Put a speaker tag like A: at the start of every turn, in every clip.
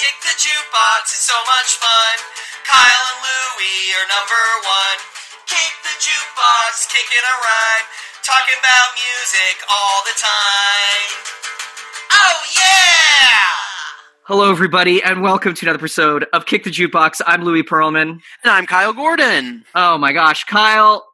A: Kick the jukebox, it's so much fun. Kyle and Louie are number one. Kick the jukebox, kicking a rhyme. Talking about music all the time. Oh yeah!
B: Hello, everybody, and welcome to another episode of Kick the Jukebox. I'm Louis Pearlman.
C: And I'm Kyle Gordon.
B: Oh my gosh, Kyle.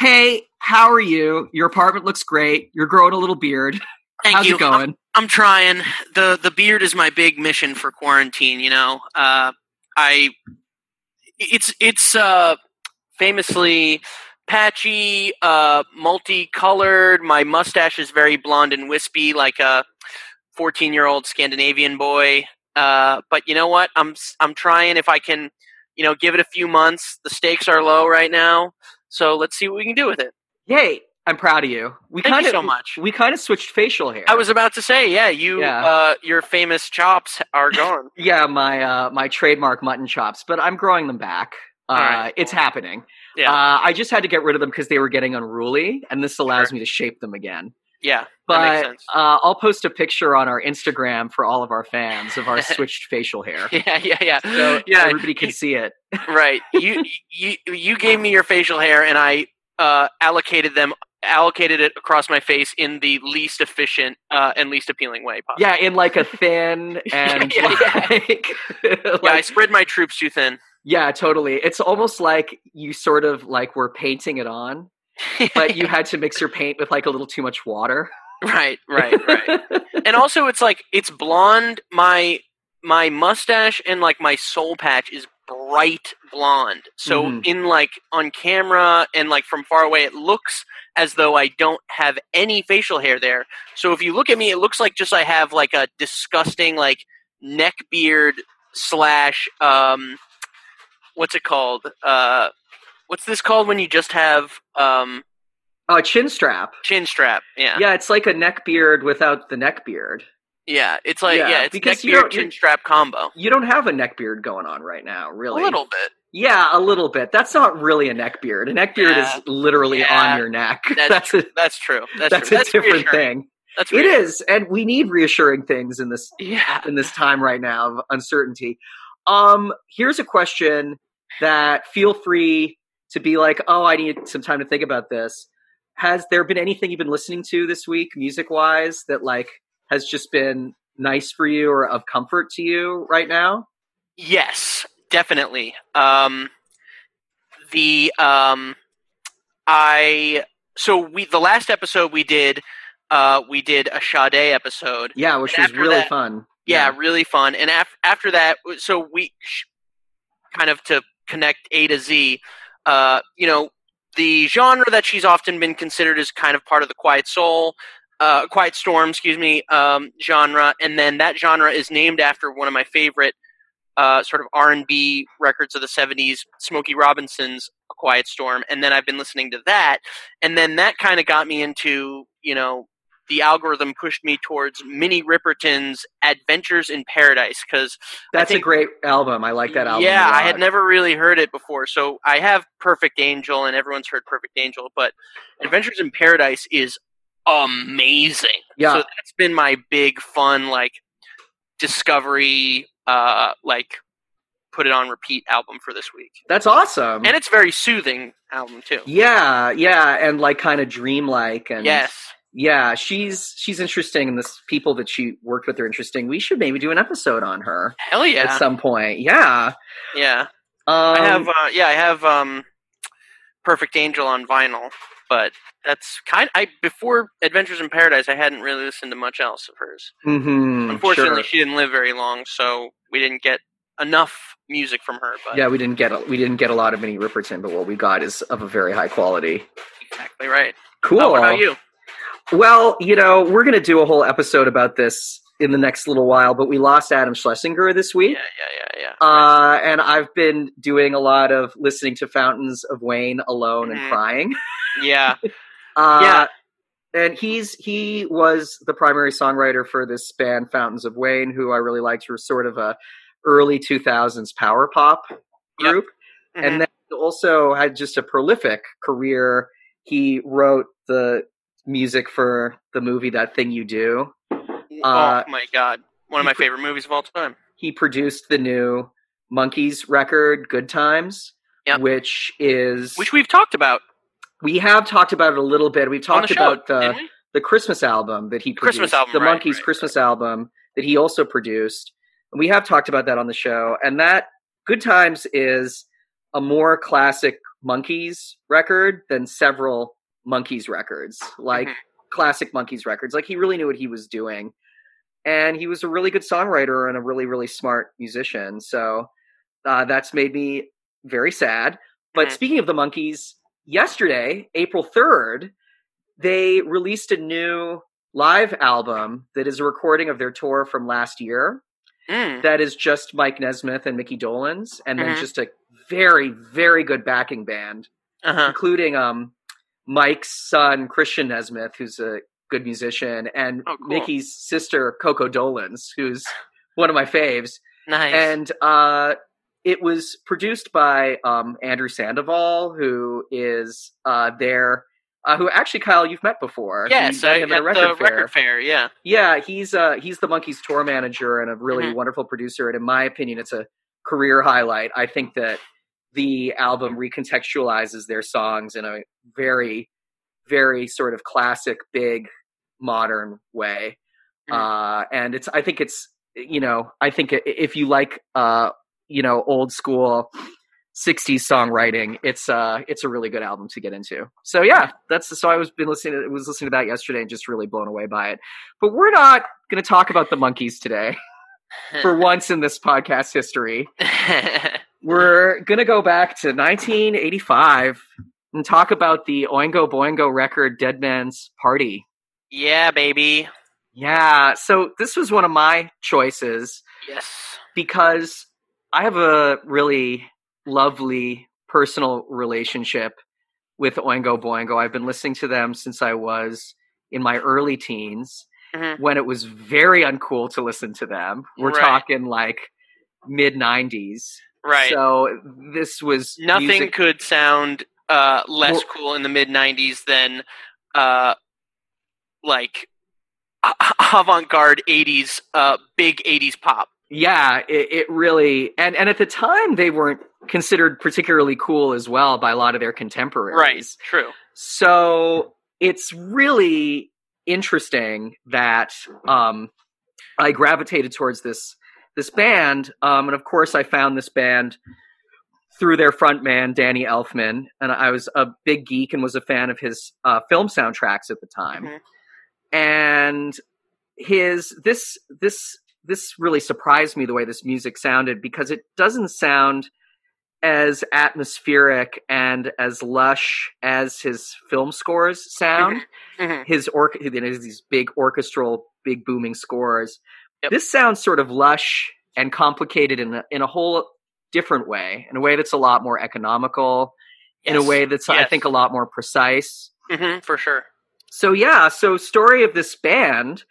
B: Hey, how are you? Your apartment looks great. You're growing a little beard.
C: Thank
B: How's
C: you.
B: it going?
C: I'm trying. the The beard is my big mission for quarantine. You know, uh, I it's it's uh, famously patchy, uh, multicolored. My mustache is very blonde and wispy, like a 14 year old Scandinavian boy. Uh, but you know what? I'm s- I'm trying. If I can, you know, give it a few months. The stakes are low right now, so let's see what we can do with it.
B: Yay! I'm proud of you. We
C: Thank
B: kind
C: you
B: of
C: so much.
B: We kind of switched facial hair.
C: I was about to say, yeah, you,
B: Yeah.
C: Uh, your famous chops are gone.
B: yeah, my uh, my trademark mutton chops, but I'm growing them back. Uh,
C: right,
B: It's happening.
C: Yeah.
B: Uh, I just had to get rid of them because they were getting unruly, and this allows
C: Sure.
B: me to shape them again.
C: yeah,
B: But uh, I'll post a picture on our Instagram for all of our fans of our switched facial hair.
C: yeah, yeah, yeah,
B: So
C: yeah.
B: everybody can see it.
C: right. You, you, you gave me your facial hair, and I uh, allocated them, allocated it across my face in the least efficient uh, and least appealing way possible.
B: Yeah, in like a thin and
C: Yeah, yeah,
B: like,
C: Yeah, I spread my troops too thin.
B: yeah, totally. It's almost like you sort of like were painting it on, but you had to mix your paint with like a little too much water.
C: right, right, right. and also it's like it's blonde my my mustache and like my soul patch is bright blonde so
B: Mhm.
C: in like on camera and like from far away it looks as though i don't have any facial hair there so if you look at me it looks like just i have like a disgusting like neck beard slash um what's it called uh what's this called when you just have um
B: Oh, chin strap.
C: chin strap yeah
B: Yeah, it's like a neck beard without the neck beard.
C: Yeah, it's like
B: Yeah,
C: yeah, it's
B: because
C: neck
B: you
C: beard
B: don't-
C: chin strap combo.
B: You don't have a neck beard going on right now, really.
C: A little bit.
B: Yeah, a little bit. That's not really a neck beard. A neck beard
C: Yeah.
B: is literally
C: Yeah.
B: on your neck.
C: That's
B: That's, a
C: That's true. That's,
B: that's
C: true.
B: a different
C: reassuring.
B: thing.
C: That's
B: It is, and we need reassuring things in this
C: Yeah.
B: in this time right now of uncertainty. Um, here's a question that feel free to be like, oh, I need some time to think about this. Has there been anything you've been listening to this week, music wise, that like has just been nice for you or of comfort to you right now?
C: Yes, definitely. Um, the um, I so we the last episode we did uh we did a Sade episode.
B: Yeah, which was really
C: that-
B: fun.
C: Yeah, really fun. And af- after that, so we sh- kind of to connect A to Z. Uh, you know, the genre that she's often been considered as kind of part of the Quiet Soul, uh, Quiet Storm, excuse me, um, genre, and then that genre is named after one of my favorite uh, sort of R and B records of the '70s, Smokey Robinson's "A Quiet Storm," and then I've been listening to that, and then that kind of got me into you know the algorithm pushed me towards Minnie Riperton's Adventures in Paradise because
B: That's
C: think-
B: a great album. I like that album.
C: yeah, I had never really heard it before. So I have Perfect Angel, and everyone's heard Perfect Angel, but Adventures in Paradise is amazing.
B: Yeah.
C: So that's been my big fun like discovery, uh, like put it on repeat album for this week,
B: That's awesome.
C: and it's very soothing album too.
B: yeah, yeah, and like kind of dreamlike and
C: Yes.
B: Yeah, she's she's interesting, and the people that she worked with are interesting. We should maybe do an episode on her
C: Hell yeah.
B: at some point. Yeah,
C: yeah.
B: um,
C: I have uh, yeah, I have um Perfect Angel on vinyl, but that's kind I before Adventures in Paradise I hadn't really listened to much else of hers.
B: mhm,
C: Unfortunately,
B: sure.
C: she didn't live very long, so we didn't get enough music from her, but
B: yeah, we didn't get a, we didn't get a lot of Minnie Riperton, but what we got is of a very high quality.
C: exactly right.
B: Cool.
C: Oh, what about you?
B: Well, you know, we're going to do a whole episode about this in the next little while, but we lost Adam Schlesinger this week.
C: yeah, yeah, yeah.
B: Uh, and I've been doing a lot of listening to Fountains of Wayne alone and
C: Mhm.
B: crying.
C: yeah,
B: Uh,
C: Yeah.
B: And he's he was the primary songwriter for this band Fountains of Wayne, who I really liked. Who were sort of a early two thousands power pop
C: Yep.
B: group,
C: Mhm.
B: and then also had just a prolific career. He wrote the music for the movie That Thing You Do. Uh,
C: oh my god, one of my favorite movies of all time.
B: He produced the new Monkees record, Good Times,
C: Yep.
B: which is
C: which we've talked about
B: we have talked about it a little bit. We've
C: on the
B: talked
C: show,
B: about the the Christmas album that he produced,
C: album,
B: the
C: right,
B: Monkees
C: right,
B: Christmas album that he also produced. And we have talked about that on the show. And that Good Times is a more classic Monkees record than several Monkees records, like
C: Mhm.
B: classic Monkees records. Like he really knew what he was doing. And he was a really good songwriter and a really, really smart musician. So uh, that's made me very sad. But speaking of the Monkees, yesterday, April 3rd, they released a new live album that is a recording of their tour from last year.
C: Mm.
B: That is just Mike Nesmith and Mickey Dolenz, and then
C: Mhm.
B: just a very, very good backing band,
C: Uh-huh.
B: including um, Mike's son Christian Nesmith, who's a good musician, and
C: Oh, cool.
B: Mickey's sister Coco Dolenz, who's one of my faves
C: Nice.
B: and uh, it was produced by um, Andrew Sandoval, who is uh, there. Uh, who actually, Kyle, you've met before?
C: yes,
B: You met him
C: at
B: a record
C: the
B: fair.
C: record fair. Yeah.
B: Yeah, he's uh, he's the Monkees tour manager and a really
C: Mhm.
B: wonderful producer. And in my opinion, it's a career highlight. I think that the album recontextualizes their songs in a very, very sort of classic, big, modern way.
C: Mhm.
B: Uh, and it's I think it's you know I think if you like uh, you know old school 60s songwriting it's uh it's a really good album to get into so yeah that's so i was been listening to, was listening to that yesterday and just really blown away by it but we're not going to talk about the monkees today for once in this podcast history we're going to go back to 1985 and talk about the oingo boingo record dead man's party
C: yeah, baby.
B: yeah so this was one of my choices
C: Yes.
B: because I have a really lovely personal relationship with Oingo Boingo. I've been listening to them since I was in my early teens
C: Mhm.
B: when it was very uncool to listen to them. We're
C: Right.
B: talking like mid 90s.
C: Right.
B: So this was
C: Nothing
B: music-
C: could sound uh, less
B: Well-
C: cool in the mid '90s than uh, like avant-garde '80s, uh, big '80s pop.
B: yeah, it, it really and and at the time they weren't considered particularly cool as well by a lot of their contemporaries.
C: Right. True.
B: So it's really interesting that um, I gravitated towards this this band, um, and of course I found this band through their frontman Danny Elfman, and I was a big geek and was a fan of his uh, film soundtracks at the time,
C: Mhm.
B: And his this this this really surprised me the way this music sounded because it doesn't sound as atmospheric and as lush as his film scores sound.
C: Mhm.
B: His or these big orchestral, big booming scores.
C: Yep.
B: This sounds sort of lush and complicated in a, in a whole different way, in a way that's a lot more economical, in a way that's I think a lot more precise.
C: Mhm, for sure.
B: So yeah, so story of this band.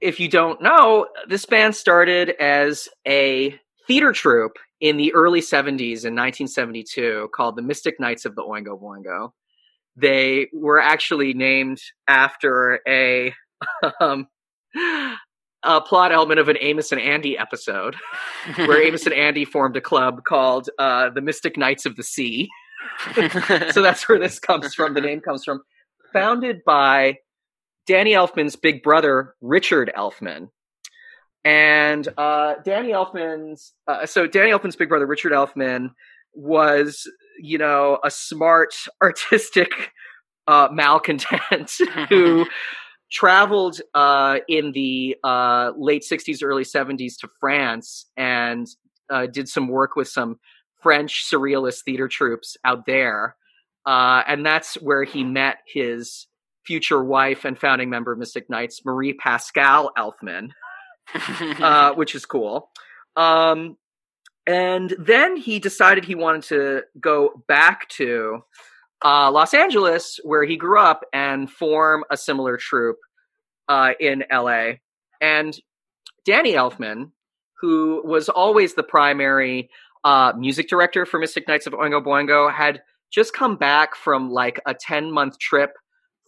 B: If you don't know, this band started as a theater troupe in the early 70s in 1972 called the Mystic Knights of the Oingo Boingo. They were actually named after a um, a plot element of an Amos and Andy episode where Amos and Andy formed a club called uh, the Mystic Knights of the Sea so that's where this comes from. The name comes from. Founded by Danny Elfman's big brother, Richard Elfman. And uh, Danny Elfman's, uh, so Danny Elfman's big brother, Richard Elfman, was, you know, a smart, artistic uh, malcontent who traveled uh, in the uh, late 60s, early 70s to France and uh, did some work with some French surrealist theater troops out there. Uh, and that's where he met his future wife and founding member of Mystic Knights, Marie Pascal Elfman, uh, which is cool. Um, and then he decided he wanted to go back to uh, Los Angeles, where he grew up, and form a similar troupe uh, in LA. And Danny Elfman, who was always the primary uh, music director for Mystic Knights of Oingo Boingo, had just come back from like a 10 month trip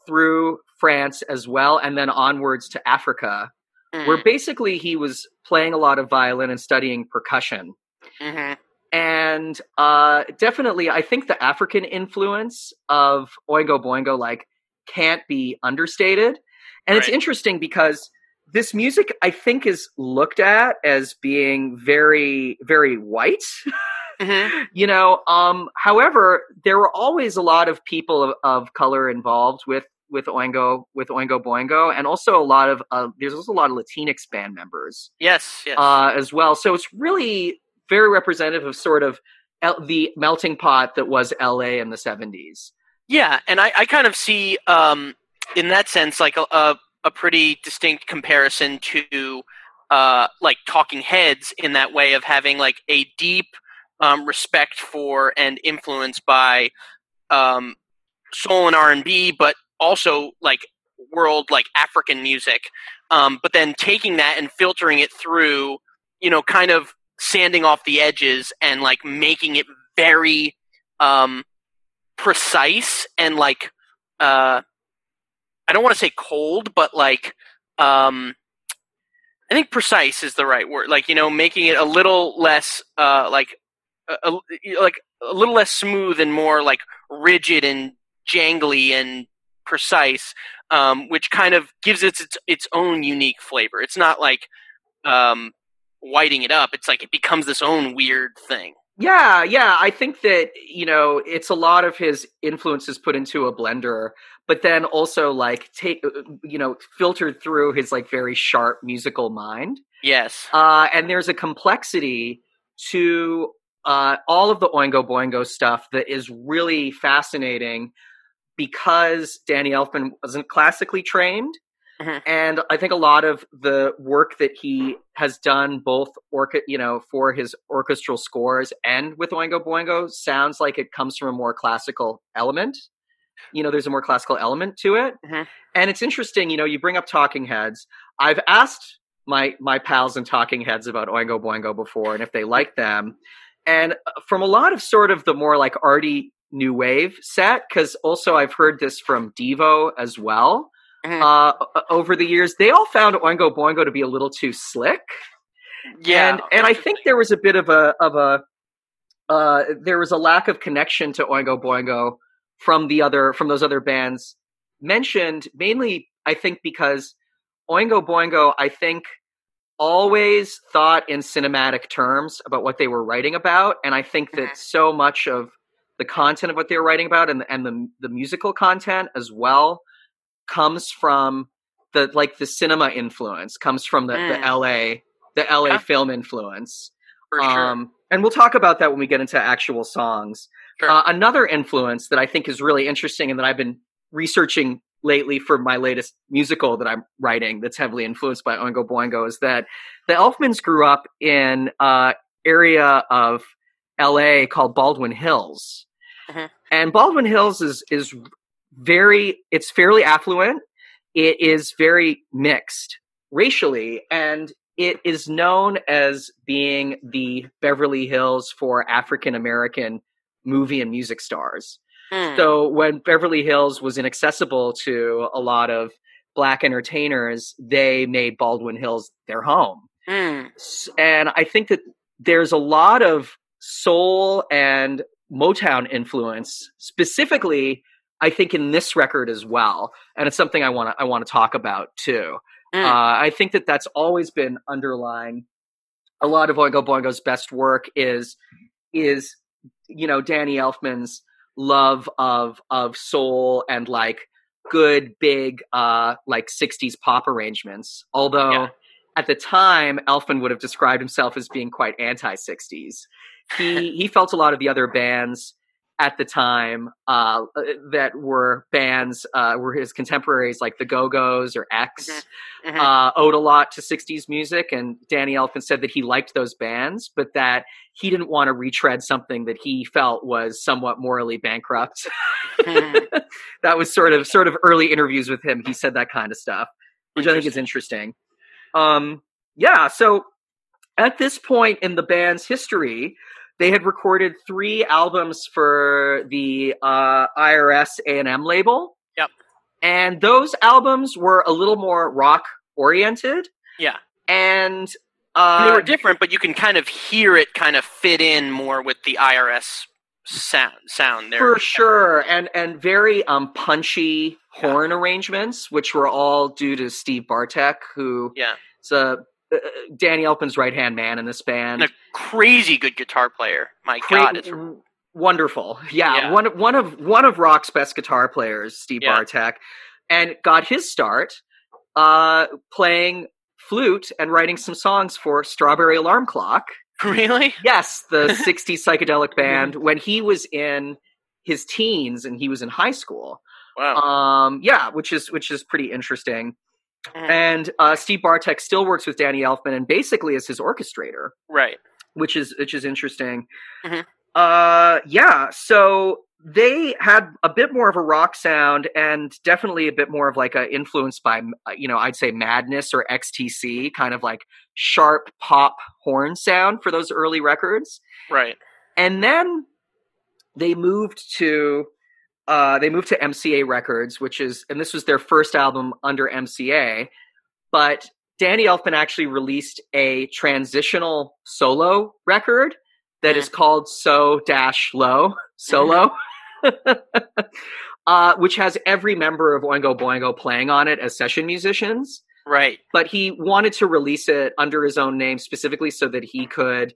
B: through France as well, and then onwards to Africa
C: Mm.
B: where basically he was playing a lot of violin and studying percussion.
C: Mhm.
B: And uh, definitely, I think the African influence of Oingo Boingo like can't be understated. And it's interesting because this music, I think, is looked at as being very, very white.
C: Mhm.
B: you know, um, however, there were always a lot of people of, of color involved with with Oingo with Oingo Boingo, and also a lot of uh, there's also a lot of Latinx band members
C: Yes, yes.
B: uh, as well. So it's really very representative of sort of L- the melting pot that was LA in the 70s.
C: Yeah, and I, I kind of see um, in that sense like a, a, a pretty distinct comparison to uh, like Talking Heads in that way of having like a deep um, respect for and influence by um, soul and R and B, but also like world like African music. Um, but then taking that and filtering it through, you know, kind of sanding off the edges and like making it very um, precise and like uh I don't want to say cold, but like um I think precise is the right word. Like, you know, making it a little less uh like a, a- like a little less smooth and more like rigid and jangly and precise um which kind of gives it its its own unique flavor. It's not like um whiting it up. It's like it becomes this own weird thing.
B: Yeah, yeah. I think that, you know, it's a lot of his influences put into a blender, but then also like take, uh, you know, filtered through his like very sharp musical mind.
C: Yes.
B: Uh, and there's a complexity to uh, all of the Oingo Boingo stuff that is really fascinating because Danny Elfman wasn't classically trained.
C: Mhm.
B: And I think a lot of the work that he has done, both orca, you know, for his orchestral scores and with Oingo Boingo, sounds like it comes from a more classical element. You know, there's a more classical element to it,
C: Mhm.
B: and it's interesting. You know, you bring up Talking Heads. I've asked my my pals in Talking Heads about Oingo Boingo before, and if they like them. And uh, from a lot of sort of the more like arty new wave set, because also I've heard this from Devo as well.
C: Mhm.
B: Uh, over the years, they all found Oingo Boingo to be a little too slick.
C: Yeah.
B: and and I think there was a bit of a of a uh, there was a lack of connection to Oingo Boingo from the other from those other bands mentioned mainly I think because Oingo Boingo I think always thought in cinematic terms about what they were writing about and I think that
C: Mhm.
B: so much of the content of what they were writing about and and the the musical content as well comes from the like the cinema influence comes from the, the
C: Mm.
B: LA the LA
C: Yeah.
B: film influence
C: sure.
B: um, and we'll talk about that when we get into actual songs.
C: Sure.
B: Uh, another influence that I think is really interesting and that I've been researching lately for my latest musical that I'm writing that's heavily influenced by Oingo Boingo is that the Elfmans grew up in an area of LA called Baldwin Hills.
C: Mhm.
B: And Baldwin Hills is is very it's fairly affluent. It is very mixed racially and it is known as being the Beverly Hills for African American movie and music stars.
C: Hmm.
B: So when Beverly Hills was inaccessible to a lot of black entertainers, they made Baldwin Hills their home. S- And I think that there's a lot of soul and Motown influence, specifically, I think in this record as well. And it's something I want to I want to talk about too.
C: Mm.
B: Uh, I think that that's always been underlying a lot of Oingo Boingo's best work is is you know Danny Elfman's love of of soul and like good big uh like 60s pop arrangements. Although
C: Yeah.
B: at the time Elfman would have described himself as being quite anti 60s he he felt a lot of the other bands at the time uh that were bands uh were his contemporaries like the Go-Go's or X
C: Mhm.
B: uh, owed a lot to 60s music. And Danny Elfman said that he liked those bands, but that he didn't want to retread something that he felt was somewhat morally bankrupt.
C: Hmm.
B: that was sort of sort of early interviews with him. He said that kind of stuff, which I think is interesting. Um, yeah, so at this point in the band's history, they had recorded three albums for the uh, IRS A&M label.
C: Yep.
B: And those albums were a little more rock oriented.
C: Yeah.
B: and uh,
C: they were different, but you can kind of hear it kind of fit in more with the IRS sound sound there.
B: for sure and and very um punchy horn arrangements which were all due to steve bartek who
C: Yeah.
B: is a uh, danny elfman's right hand man in this band
C: And a crazy good guitar player. My
B: Great-
C: God, it's
B: wonderful yeah,
C: Yeah.
B: one of one of one of rock's best guitar players steve
C: Yeah.
B: bartek and got his start uh playing flute and writing some songs for strawberry alarm clock
C: really.
B: Yes, the 60s psychedelic band when he was in his teens and he was in high school.
C: Wow.
B: Um, yeah, which is which is pretty interesting. And uh, Steve Bartek still works with Danny Elfman and basically is his orchestrator,
C: right.
B: which is which is interesting.
C: Mhm.
B: Uh, yeah, so they had a bit more of a rock sound and definitely a bit more of like a influence by you know I'd say Madness or XTC, kind of like sharp pop horn sound for those early records
C: Right.
B: and then they moved to uh, they moved to MCA Records, which is and this was their first album under MCA. But Danny Elfman actually released a transitional solo record that is called So Dash Low Solo, uh, which has every member of Oingo Boingo playing on it as session musicians
C: Right.
B: but he wanted to release it under his own name specifically so that he could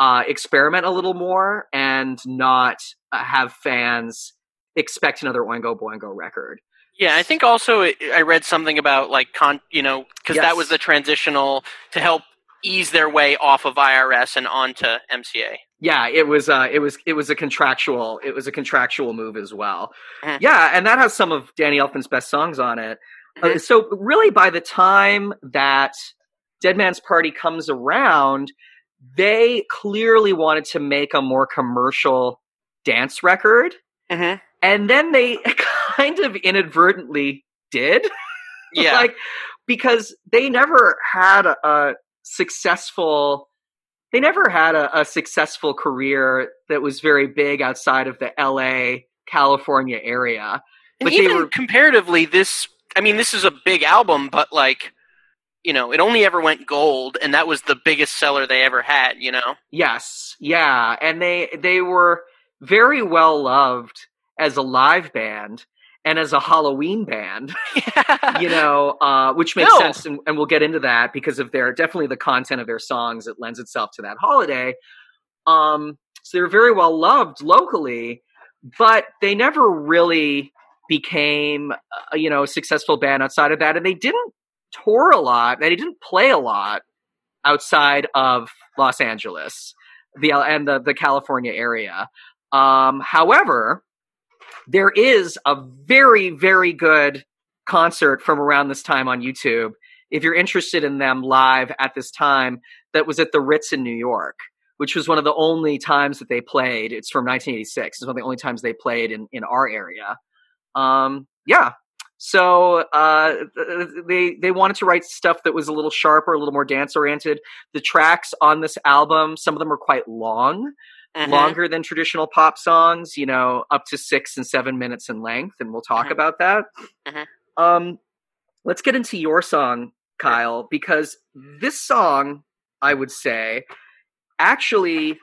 B: uh, experiment a little more and not uh, have fans expect another Oingo Boingo record.
C: Yeah, I think also it, I read something about like con, you know, because
B: Yes.
C: that was the transitional to help ease their way off of IRS and onto MCA.
B: Yeah, it was uh, it was it was a contractual it was a contractual move as well.
C: Mhm.
B: Yeah, and that has some of Danny Elfman's best songs on it. Uh,
C: Mhm.
B: so really, by the time that Dead Man's Party comes around, they clearly wanted to make a more commercial dance record.
C: Mm-hmm.
B: And then they kind of inadvertently did
C: Yeah.
B: like because they never had a, a successful they never had a, a successful career that was very big outside of the la california area
C: and
B: but they
C: even
B: were-
C: comparatively, this I mean, this is a big album, but like, you know, it only ever went gold, and that was the biggest seller they ever had. You know.
B: yes yeah and they they were very well loved as a live band and as a halloween band you know, uh, which makes
C: No.
B: sense, and, and we'll get into that because of their definitely the content of their songs. It lends itself to that holiday. Um, so they're very well loved locally, but they never really became, uh, you know, a successful band outside of that, and they didn't tour a lot. They didn't play a lot outside of Los Angeles, the and the the California area. Um, however, there is a very very good concert from around this time on YouTube. If you're interested in them live at this time, that was at the Ritz in New York, which was one of the only times that they played. It's from 1986. It's one of the only times they played in, in our area. Um, yeah. So uh, they they wanted to write stuff that was a little sharper, a little more dance oriented. The tracks on this album, some of them are quite long,
C: Mhm.
B: longer than traditional pop songs, you know, up to six and seven minutes in length, and we'll talk
C: Mhm.
B: about that.
C: Mhm.
B: Um, let's get into your song, Kyle, because this song, I would say, actually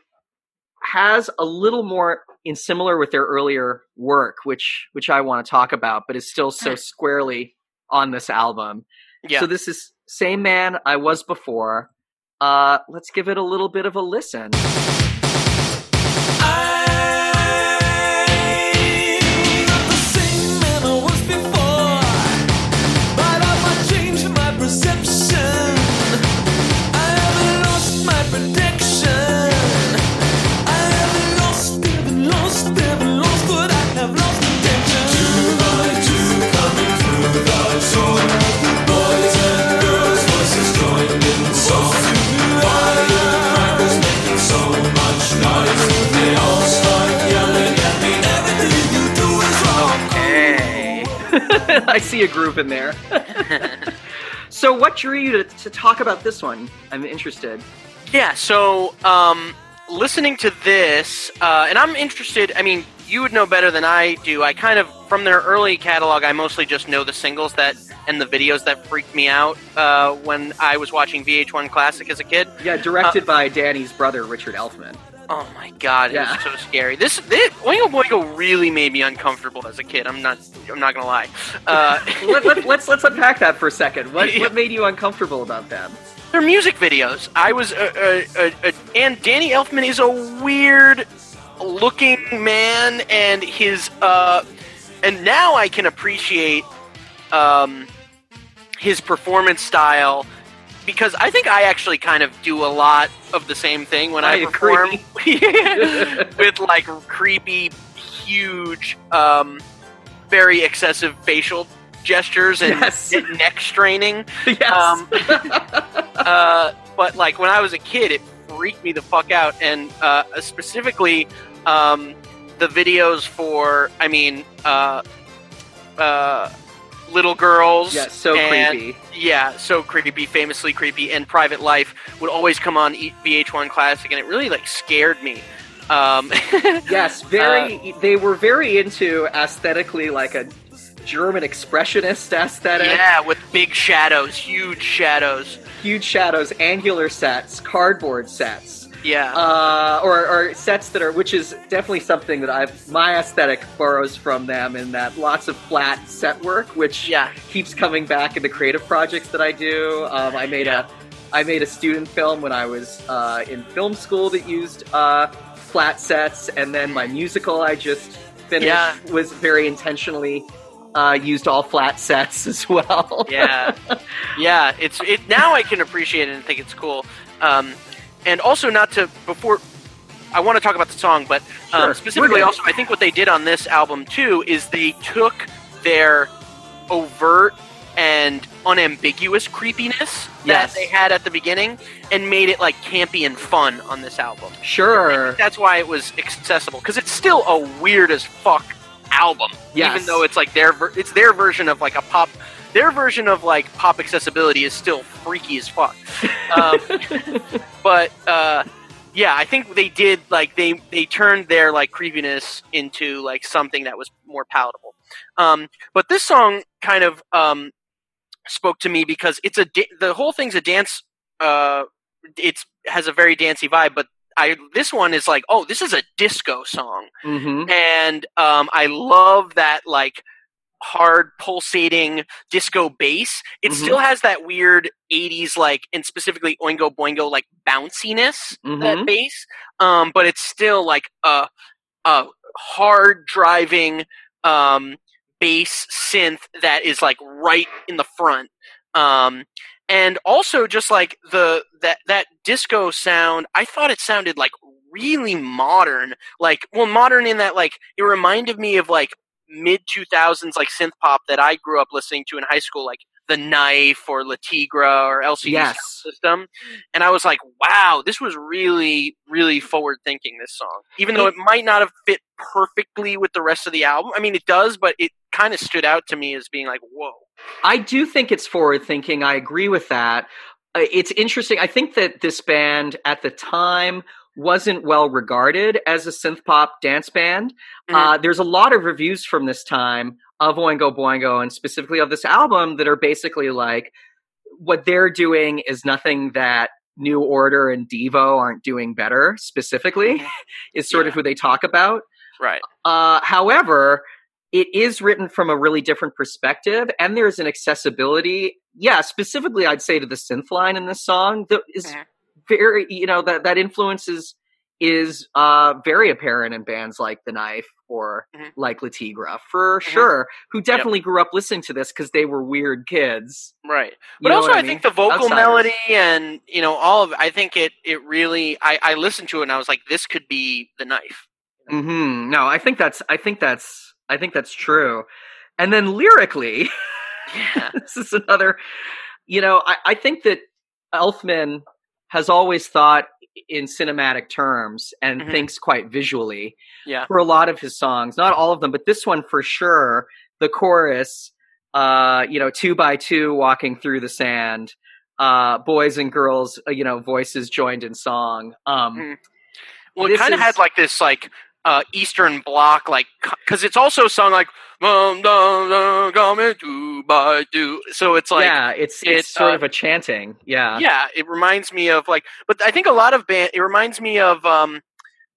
B: has a little more in similar with their earlier work, which which I want to talk about, but is still so squarely on this album.
C: Yeah.
B: So this is same man I was before. Uh, let's give it a little bit of a listen.
D: I
B: see a groove in there. so, what drew you to, to talk about this one? I'm interested.
C: Yeah, so um, listening to this, uh, and I'm interested. I mean, you would know better than I do. I kind of, from their early catalog, I mostly just know the singles that and the videos that freaked me out uh, when I was watching VH1 Classic as a kid.
B: Yeah, directed by Danny's brother Richard Elfman.
C: Oh my god, it
B: Yeah.
C: was so scary. This, this Oingo Boingo really made me uncomfortable as a kid. I'm not, I'm not gonna lie. Uh,
B: let, let, let's let's unpack that for a second. What
C: Yeah.
B: what made you uncomfortable about them?
C: their music videos. I was, uh, uh, uh, uh, and Danny Elfman is a weird looking man, and his, uh, and now I can appreciate, um, his performance style because I think I actually kind of do a lot of the same thing when I,
B: I
C: perform with like creepy, huge, um, very excessive facial gestures and
B: Yes.
C: neck straining.
B: yes.
C: Um, uh, but like when I was a kid, it freaked me the fuck out, and uh, specifically um, the videos for, I mean, uh, uh, little girls.
B: Yeah, so
C: and-
B: creepy.
C: Yeah, so creepy, famously creepy, and Private Life would always come on E- VH1 Classic, and it really like scared me. Um,
B: Yes, very. they were very into aesthetically like a German expressionist aesthetic.
C: yeah, with big shadows, huge shadows.
B: Huge shadows, angular sets, cardboard sets,
C: Yeah,
B: uh, or, or sets that are, which is definitely something that I've my aesthetic borrows from them, in that lots of flat set work, which
C: yeah,
B: keeps coming back in the creative projects that I do. Um, I made
C: Yeah.
B: a I made a student film when I was uh, in film school that used uh, flat sets, and then my musical I just finished
C: Yeah.
B: was very intentionally uh, used all flat sets as well.
C: yeah, yeah. It's it now. I can appreciate it and think it's cool. Um, and also, not to before I want to talk about the song, but um, specifically, also, I think what they did on this album too is they took their overt and unambiguous creepiness
B: Yes.
C: that they had at the beginning and made it like campy and fun on this album.
B: Sure.
C: That's why it was accessible because it's still a weird as fuck album,
B: Yes.
C: even though it's like their ver- it's their version of like a pop. Their version of like pop accessibility is still freaky as fuck. Um, but uh, yeah, I think they did like they they turned their like creepiness into like something that was more palatable. Um, but this song kind of um, spoke to me because it's a da- the whole thing's a dance. Uh, it's has a very dancey vibe, but I this one is like oh this is a disco song
B: hmm
C: and um, I love that like hard pulsating disco bass. It
B: Mhm.
C: still has that weird '80s like, and specifically Oingo Boingo like bounciness that
B: Mhm.
C: bass. Um, but it's still like a a hard driving um, bass synth that is like right in the front. Um, and also just like the that that disco sound, I thought it sounded like really modern. Like, well, modern in that like it reminded me of like mid 2000s like synth pop that I grew up listening to in high school, like The Knife or Le Tigre or LCD
B: Yes.
C: System. And I was like, wow, this was really, really forward thinking, this song. Even though it might not have fit perfectly with the rest of the album. I mean, it does, but it kind of stood out to me as being like, whoa.
B: I do think it's forward thinking. I agree with that. Uh, it's interesting. I think that this band at the time wasn't well regarded as a synth pop dance band.
C: Mhm.
B: Uh, there's a lot of reviews from this time of Oingo Boingo and specifically of this album that are basically like what they're doing is nothing that New Order and Devo aren't doing better. Specifically, is sort of who they talk about.
C: Right.
B: Uh, however, it is written from a really different perspective, and there's an accessibility. Yeah, specifically, I'd say to the synth line in this song that is
C: Mhm.
B: very, you know, that that influence is uh, very apparent in bands like The Knife or
C: Mhm.
B: like Le Tigre for
C: Mhm.
B: sure, who definitely grew up listening to this because they were weird kids.
C: Right. But also, I,
B: mean?
C: think the vocal
B: Outsiders.
C: melody and you know all of I think it it really I I listened to it and I was like, this could be the knife.
B: Mm-hmm. No, I think that's I think that's I think that's true. And then lyrically,
C: Yeah.
B: this is another you know I, I think that elfman has always thought in cinematic terms and
C: Mhm.
B: thinks quite visually
C: Yeah.
B: for a lot of his songs not all of them but this one for sure the chorus uh you know two by two walking through the sand uh boys and girls uh, you know voices joined in song um
C: Mhm. Well, it kind of had like this like uh, Eastern Bloc, like because it's also sung like "Dum, dum, dum, coming to by do. So it's like
B: yeah, it's
C: it,
B: it's sort
C: uh,
B: of a chanting. Yeah.
C: yeah, it reminds me of like, but I think a lot of band. It reminds me of um,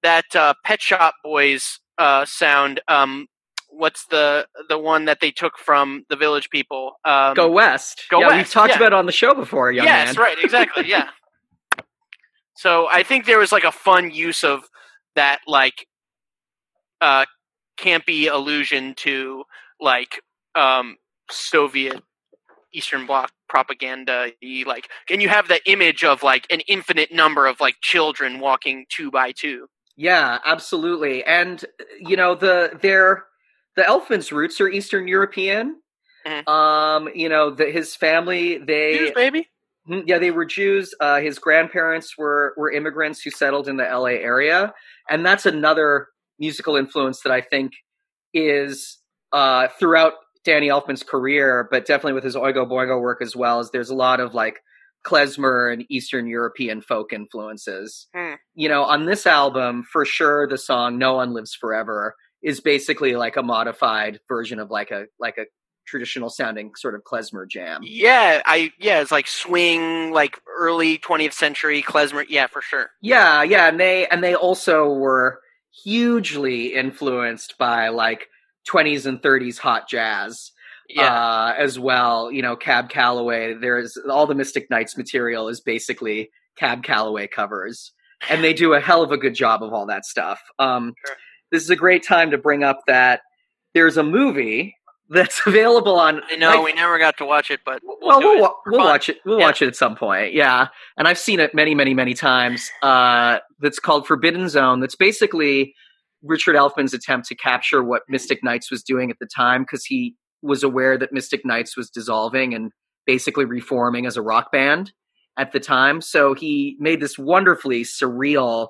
C: that uh, Pet Shop Boys uh, sound. Um, what's the the one that they took from the Village People? Um,
B: Go West.
C: Go
B: yeah, We've talked
C: yeah.
B: about on the show before, young
C: yes,
B: man.
C: right, exactly, yeah. So I think there was like a fun use of that, like, uh, campy allusion to like um Soviet Eastern Bloc propaganda. Like, and you have the image of like an infinite number of like children walking two by two.
B: Yeah, absolutely. And you know, the their the Elfman's roots are Eastern European.
C: Mhm.
B: Um, you know, the, his family they
C: Jews, baby.
B: Mhm, Yeah, they were Jews. Uh, his grandparents were were immigrants who settled in the LA area, and that's another musical influence that I think is uh, throughout Danny Elfman's career, but definitely with his Oingo Boingo work as well. Is there's a lot of like klezmer and Eastern European folk influences.
C: Hmm.
B: You know, on this album, for sure, the song "No One Lives Forever" is basically like a modified version of like a like a traditional sounding sort of klezmer jam.
C: Yeah, I yeah, it's like swing, like early twentieth century klezmer. Yeah, for sure.
B: Yeah, yeah, and they and they also were hugely influenced by like 20s and 30s hot jazz
C: Yeah,
B: uh, as well. You know, Cab Calloway. There's all the Mystic Knights material is basically Cab Calloway covers, and they do a hell of a good job of all that stuff. Um,
C: Sure.
B: This is a great time to bring up that there's a movie that's available on.
C: I know
B: like,
C: we never got to watch it, but we'll,
B: well, we'll,
C: it.
B: we'll watch it. We'll
C: Yeah.
B: watch it at some point. Yeah, and I've seen it many, many, many times. Uh, that's called Forbidden Zone. That's basically Richard Elfman's attempt to capture what Mystic Knights was doing at the time because he was aware that Mystic Knights was dissolving and basically reforming as a rock band at the time. So he made this wonderfully surreal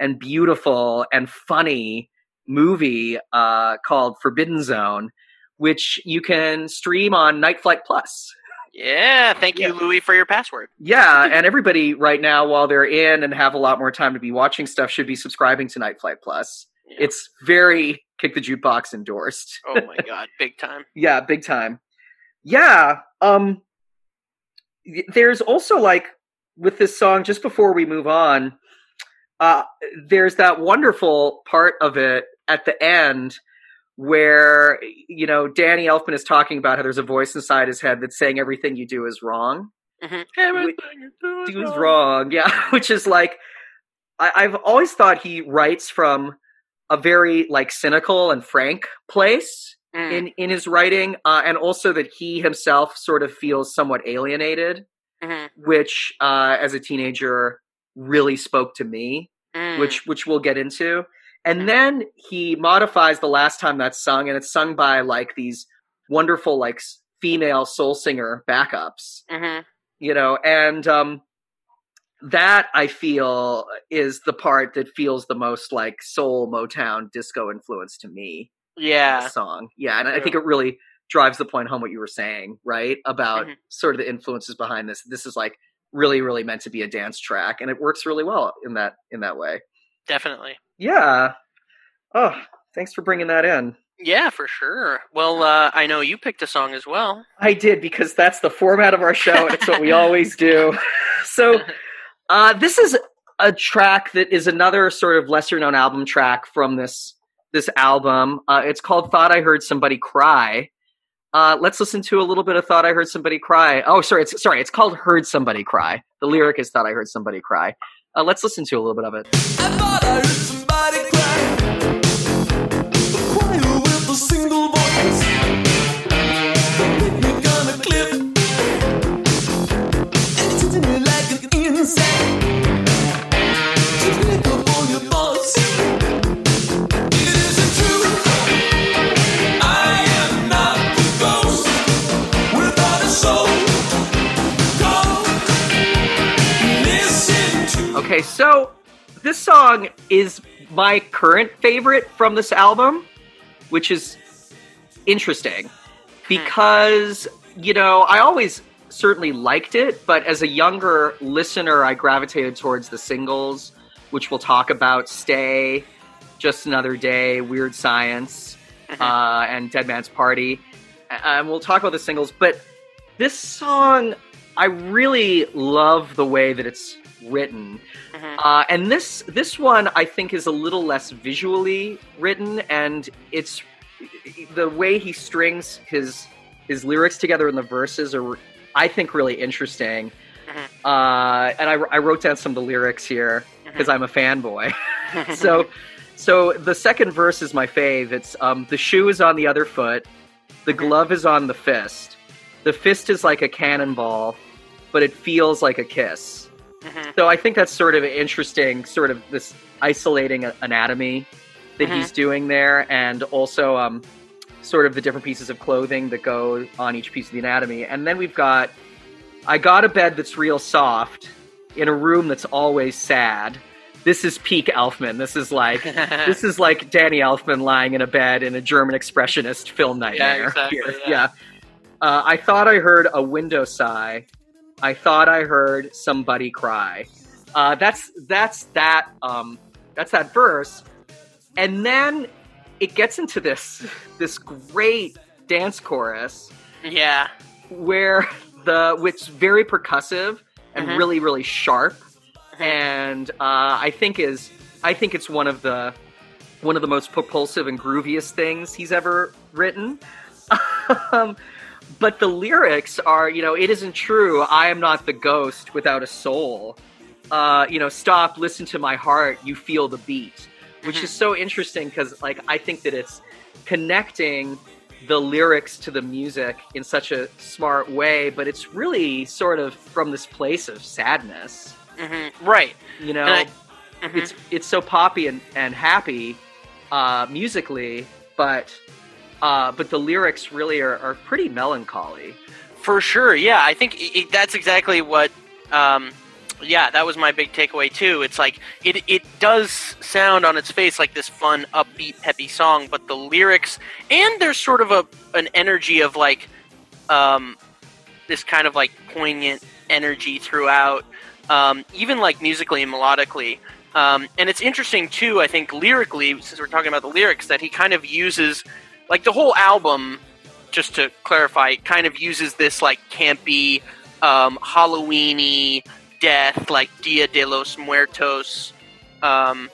B: and beautiful and funny movie uh, called Forbidden Zone, which you can stream on Night Flight Plus.
C: Yeah, thank you,
B: Yeah.
C: Louis, for your password.
B: Yeah, and everybody right now, while they're in and have a lot more time to be watching stuff, should be subscribing to Night Flight Plus.
C: Yeah.
B: It's very kick the jukebox endorsed.
C: Oh my god, big time.
B: Yeah, big time. Yeah. Um there's also like with this song just before we move on, uh there's that wonderful part of it at the end where you know Danny Elfman is talking about how there's a voice inside his head that's saying everything you do is wrong
C: hmm Everything you do
B: he was wrong. Yeah, which is like I, I've always thought he writes from a very like cynical and frank place
C: Mm.
B: in in his writing, uh, and also that he himself sort of feels somewhat alienated,
C: Mhm.
B: which uh, as a teenager really spoke to me,
C: Mm.
B: which which we'll get into. And then he modifies the last time that's sung, and it's sung by like these wonderful like female soul singer backups.
C: Mhm.
B: you know and um that i feel is the part that feels the most like soul motown disco influence to me
C: yeah,
B: song. Yeah and i think it really drives the point home what you were saying right? About
C: Mhm.
B: sort of the influences behind this. This is like really really meant to be a dance track and it works really well in that in that way
C: definitely.
B: yeah oh thanks for bringing that in
C: Yeah, for sure. Well, uh, I know you picked a song as well.
B: I did because that's the format of our show. and It's what we always do. So, uh, this is a track that is another sort of lesser known album track from this this album. Uh, it's called "Thought I Heard Somebody Cry." Uh, let's listen to a little bit of "Thought I Heard Somebody Cry." Oh, sorry, it's sorry, it's called "Heard Somebody Cry." The lyric is "Thought I Heard Somebody Cry." Uh, let's listen to a little bit of it. Okay, so this song is my current favorite from this album, which is interesting because, you know, I always certainly liked it, but as a younger listener, I gravitated towards the singles, which we'll talk about Stay, Just Another Day, Weird Science,
C: Mhm.
B: uh, and Dead Man's Party. And we'll talk about the singles, but this song, I really love the way that it's written.
C: Mhm.
B: Uh, and this this one I think is a little less visually written, and it's the way he strings his his lyrics together in the verses are I think really interesting.
C: Mhm.
B: Uh, and I, I wrote down some of the lyrics here because I'm a fanboy. so so the second verse is my fave. It's um, the shoe is on the other foot, the glove is on the fist. The fist is like a cannonball, but it feels like a kiss.
C: Mhm.
B: So I think that's sort of interesting, sort of this isolating anatomy that he's doing there, and also um, sort of the different pieces of clothing that go on each piece of the anatomy. And then we've got, I got a bed that's real soft in a room that's always sad. This is peak Elfman. This is like this is like Danny Elfman lying in a bed in a German expressionist film nightmare.
C: exactly,
B: here.
C: yeah.
B: Uh, I thought I heard a window sigh. I thought I heard somebody cry. Uh, that's that's that um, that's that verse, and then it gets into this this great dance chorus
C: yeah.
B: where the which very percussive and
C: Mhm.
B: really really sharp and uh, I think is I think it's one of the one of the most propulsive and grooviest things he's ever written. um, but the lyrics are, you know, it isn't true. I am not the ghost without a soul. Uh, you know, stop, listen to my heart. You feel the beat, which
C: Mhm.
B: is so interesting because, like, I think that it's connecting the lyrics to the music in such a smart way, but it's really sort of from this place of sadness.
C: hmm Right.
B: You know,
C: I- Mhm.
B: it's it's so poppy and, and happy uh, musically, but uh, but the lyrics really are, are pretty melancholy.
C: For sure, yeah. I think it, that's exactly what. Um, yeah, that was my big takeaway too. It's like it it does sound on its face like this fun, upbeat, peppy song, but the lyrics and there's sort of a an energy of like um, this kind of like poignant energy throughout, um, even like musically and melodically. Um, and it's interesting too. I think lyrically, since we're talking about the lyrics, that he kind of uses like the whole album just to clarify, kind of uses this like campy, um, Halloweeny death, like Dia de los Muertos. Um,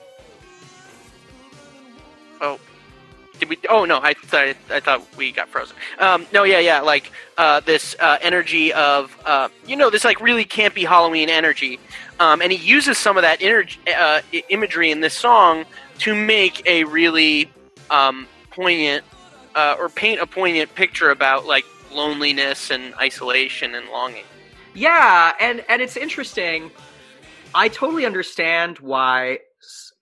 C: oh, did we? Oh no, I thought I thought we got frozen. Um, no, yeah, yeah, like uh, this uh, energy of uh, you know this like really campy Halloween energy, um, and he uses some of that energy, uh, imagery in this song to make a really um, poignant uh, or paint a poignant picture about like loneliness and isolation and longing.
B: Yeah, and and it's interesting. I totally understand why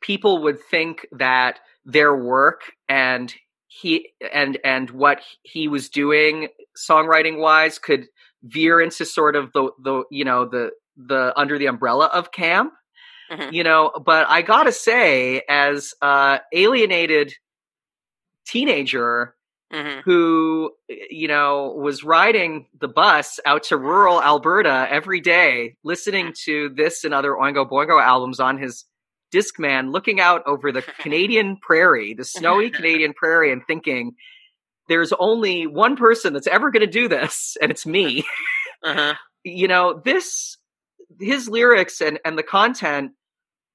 B: people would think that their work and he and and what he was doing songwriting wise could veer into sort of the the you know the the under the umbrella of camp
C: Mhm.
B: you know but i gotta say as uh alienated teenager
C: hmm
B: who you know was riding the bus out to rural Alberta every day, listening to this and other Oingo Boingo albums on his Discman, looking out over the Canadian prairie, the snowy Canadian prairie, and thinking, "There's only one person that's ever going to do this, and it's me."
C: Uh-huh.
B: you know this his lyrics and and the content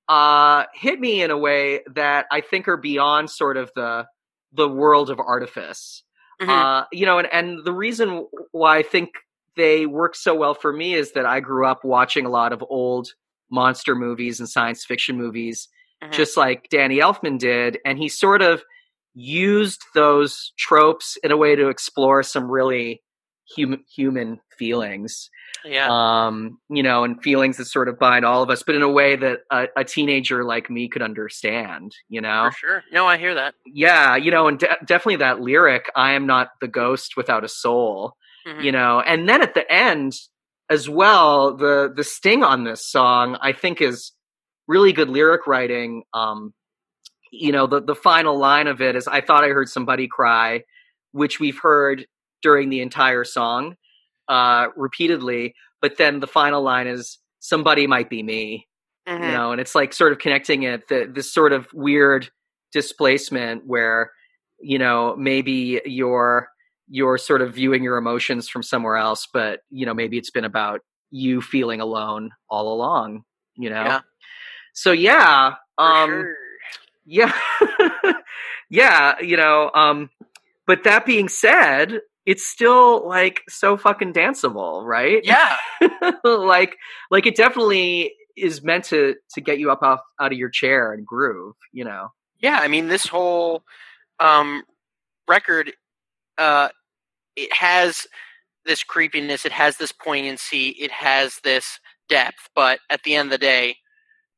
B: uh hit me in a way that i think are beyond sort of the the world of artifice
C: Mhm.
B: uh you know and and the reason why i think they work so well for me is that i grew up watching a lot of old monster movies and science fiction movies
C: Mhm.
B: just like danny elfman did and he sort of used those tropes in a way to explore some really human human feelings
C: yeah.
B: um you know and feelings that sort of bind all of us but in a way that a, a teenager like me could understand you know
C: for sure. No, I hear that.
B: yeah you know and de- definitely that lyric i am not the ghost without a soul
C: Mhm.
B: you know and then at the end as well the the sting on this song i think is really good lyric writing um you know the the final line of it is i thought i heard somebody cry which we've heard during the entire song uh repeatedly but then the final line is somebody might be me
C: Mhm.
B: you know and it's like sort of connecting it the, this sort of weird displacement where you know maybe you're you're sort of viewing your emotions from somewhere else but you know maybe it's been about you feeling alone all along you know
C: Yeah.
B: so yeah um
C: sure.
B: yeah yeah you know um but that being said it's still like so fucking danceable right
C: Yeah.
B: like like it definitely is meant to to get you up off out of your chair and groove you know
C: Yeah, I mean this whole um, record, uh, it has this creepiness, it has this poignancy, it has this depth. But at the end of the day,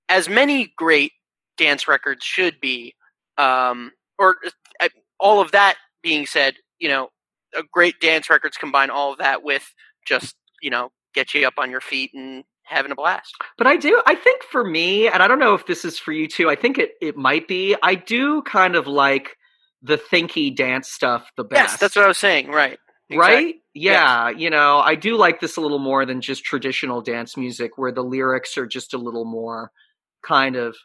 C: as many great dance records should be, um, or uh, all of that being said, you know, a great dance records combine all of that with just you know get you up on your feet and having a blast.
B: But I do. I think for me, and I don't know if this is for you too. I think it it might be. I do kind of like the thinky dance stuff the best.
C: Yes, that's what I was saying. Right. Exactly.
B: Right? Yeah, you know, I do like this a little more than just traditional dance music where the lyrics are just a little more kind of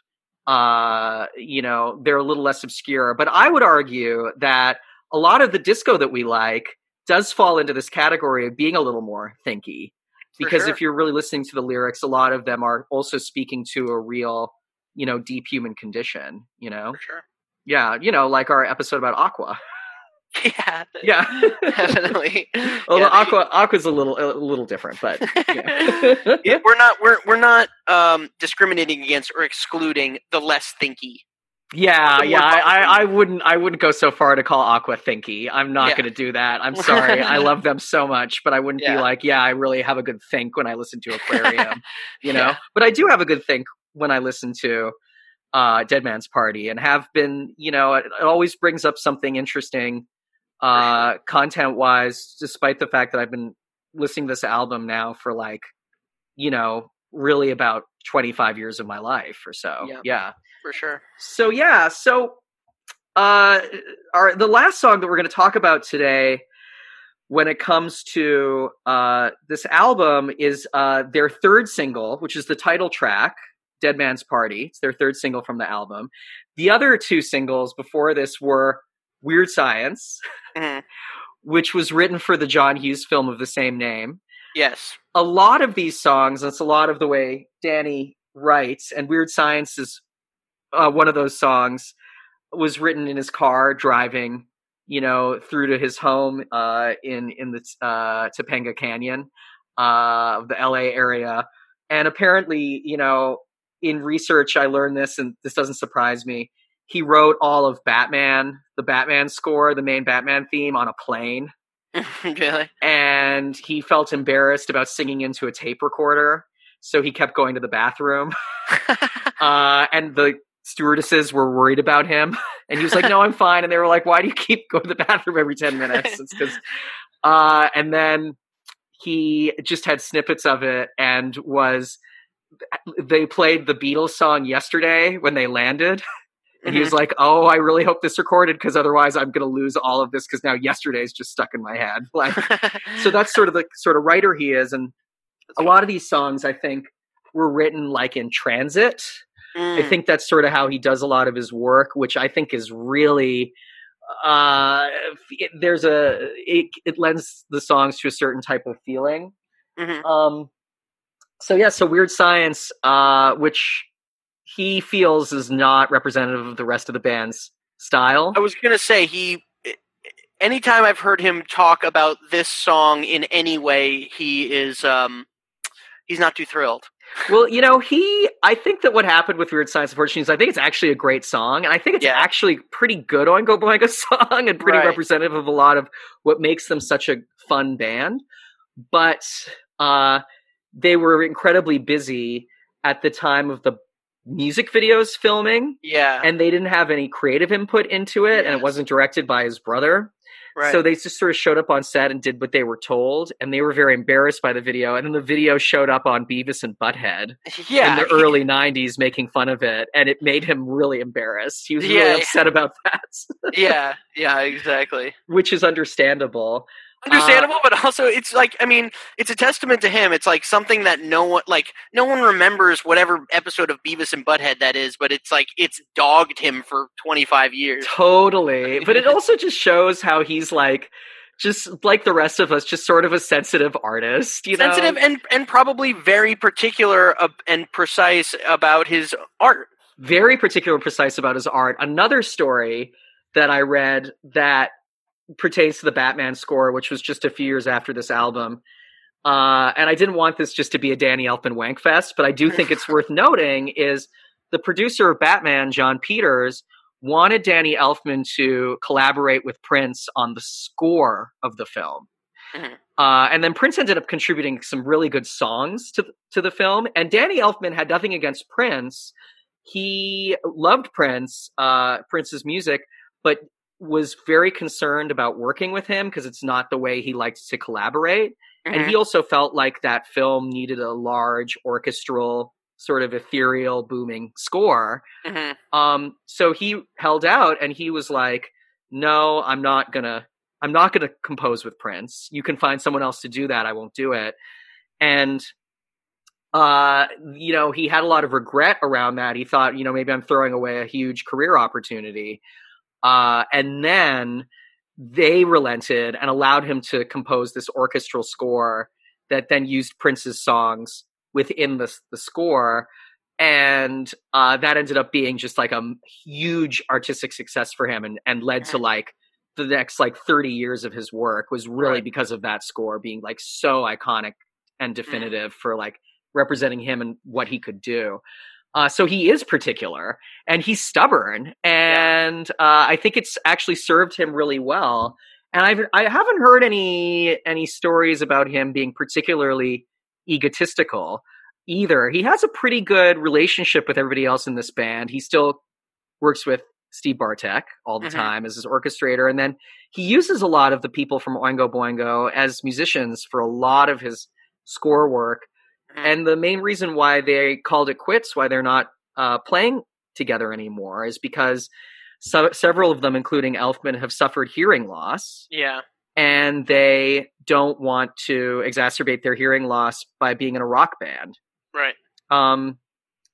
B: uh, you know, they're a little less obscure. But I would argue that a lot of the disco that we like does fall into this category of being a little more thinky. Because
C: sure.
B: if you're really listening to the lyrics, a lot of them are also speaking to a real, you know, deep human condition, you know?
C: Sure.
B: Yeah, you know, like our episode about Aqua.
C: Yeah.
B: Yeah.
C: Definitely.
B: Although
C: Yeah, they-
B: Aqua Aqua's a little a little different, but yeah.
C: Yeah, we're not we're we're not um, discriminating against or excluding the less thinky.
B: Yeah, yeah. I, I. Wouldn't I wouldn't go so far to call Aqua thinky. I'm not
C: Yeah.
B: going to do that. I'm sorry. I love them so much, but I wouldn't
C: Yeah.
B: be like, yeah, I really have a good think when I listen to Aquarium, you know.
C: Yeah.
B: But I do have a good think when I listen to uh, Dead Man's Party, and have been, you know, it, it always brings up something interesting, uh, content wise, despite the fact that I've been listening to this album now for like, you know, really about 25 years of my life or so.
C: Yeah.
B: yeah.
C: For sure.
B: So yeah, so uh our the last song that we're going to talk about today when it comes to uh this album is uh their third single, which is the title track, Dead Man's Party. It's their third single from the album. The other two singles before this were Weird Science,
C: Mhm.
B: which was written for the John Hughes film of the same name
C: Yes.
B: a lot of these songs, that's a lot of the way Danny writes, and Weird Science is uh, one of those songs, was written in his car driving, you know, through to his home uh, in in the uh, Topanga Canyon uh, of the LA area, and apparently, you know, in research, I learned this, and this doesn't surprise me. He wrote all of Batman, the Batman score, the main Batman theme, on a plane
C: really?
B: and he felt embarrassed about singing into a tape recorder so he kept going to the bathroom uh, and the stewardesses were worried about him. And he was like no i'm fine. And they were like why do you keep going to the bathroom every 10 minutes? It's because uh, and then he just had snippets of it and was they played the beatles song yesterday when they landed. And he was like, "Oh, I really hope this recorded because otherwise I'm going to lose all of this because now yesterday's just stuck in my head." Like, so that's sort of the sort of writer he is, and a lot of these songs I think were written like in transit. I
C: Mm.
B: think that's sort of how he does a lot of his work, which I think is really. Uh, it, there's a it, it lends the songs to a certain type of feeling.
C: Mhm.
B: Um, so yeah, so Weird Science, uh, which he feels is not representative of the rest of the band's style.
C: I was gonna say he. Anytime I've heard him talk about this song in any way, he is um, he's not too thrilled.
B: Well, you know, he. I think that what happened with Weird Science, unfortunately, is I think it's actually a great song, and I think it's
C: Yeah.
B: actually pretty good Oingo Boingo song, and pretty
C: Right.
B: representative of a lot of what makes them such a fun band. But uh, they were incredibly busy at the time of the music videos filming,
C: Yeah,
B: and they didn't have any creative input into it, and it wasn't directed by his brother.
C: Right.
B: So they just sort of showed up on set and did what they were told, and they were very embarrassed by the video. And then the video showed up on Beavis and Butthead
C: yeah,
B: in the
C: he-
B: early '90s, making fun of it, and it made him really embarrassed. He was really
C: Yeah, yeah.
B: upset about that,
C: yeah, yeah, exactly.
B: which is understandable.
C: Uh, understandable but also it's like i mean it's a testament to him it's like something that no one like no one remembers whatever episode of beavis and butthead that is but it's like it's dogged him for 25 years
B: Totally. But it also just shows how he's like just like the rest of us, just sort of a sensitive artist, you
C: sensitive
B: know.
C: and and probably very particular and precise about his art
B: Very particular and precise about his art. Another story that I read that pertains to the Batman score, which was just a few years after this album. Uh, and I didn't want this just to be a Danny Elfman wankfest, but I do think it's worth noting is the producer of Batman, Jon Peters, wanted Danny Elfman to collaborate with Prince on the score of the film.
C: Mhm.
B: Uh, and then Prince ended up contributing some really good songs to to the film. And Danny Elfman had nothing against Prince. He loved Prince, uh, Prince's music, but was very concerned about working with him because it's not the way he likes to collaborate.
C: Mm-hmm.
B: And he also felt like that film needed a large orchestral, sort of ethereal, booming score.
C: Mhm.
B: Um, so he held out and he was like, "No, I'm not gonna. I'm not gonna compose with Prince. You can find someone else to do that. I won't do it." And uh, you know, he had a lot of regret around that. He thought, you know, maybe I'm throwing away a huge career opportunity. Uh, and then they relented and allowed him to compose this orchestral score that then used Prince's songs within the the score, and uh, that ended up being just like a huge artistic success for him, and and led to like the next like 30 years of his work was really
C: Right.
B: because of that score being like so iconic and definitive for like representing him and what he could do. Uh, so he is particular and he's stubborn, and uh, I think it's actually served him really well. And I've I haven't heard any any stories about him being particularly egotistical either. He has a pretty good relationship with everybody else in this band. He still works with Steve Bartek all the
C: Mhm.
B: time as his orchestrator, and then he uses a lot of the people from Oingo Boingo as musicians for a lot of his score work. And the main reason why they called it quits, why they're not uh, playing together anymore, is because so- several of them, including Elfman, have suffered hearing loss
C: yeah
B: and they don't want to exacerbate their hearing loss by being in a rock band.
C: right
B: Um,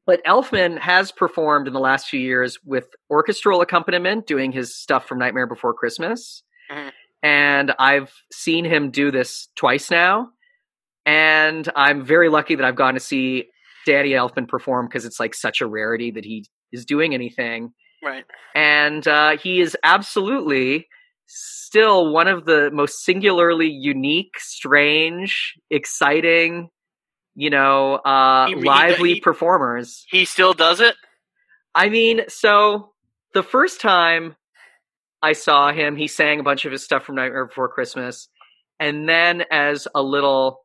B: but Elfman has performed in the last few years with orchestral accompaniment, doing his stuff from Nightmare Before Christmas.
C: Mhm.
B: And I've seen him do this twice now. And I'm very lucky that I've gone to see Danny Elfman perform because it's like such a rarity that he is doing anything.
C: Right.
B: And uh, he is absolutely still one of the most singularly unique, strange, exciting, you know, uh,
C: He-
B: lively
C: he-
B: performers.
C: he still does it?
B: I mean, so the first time I saw him, he sang a bunch of his stuff from Nightmare Before Christmas, and then as a little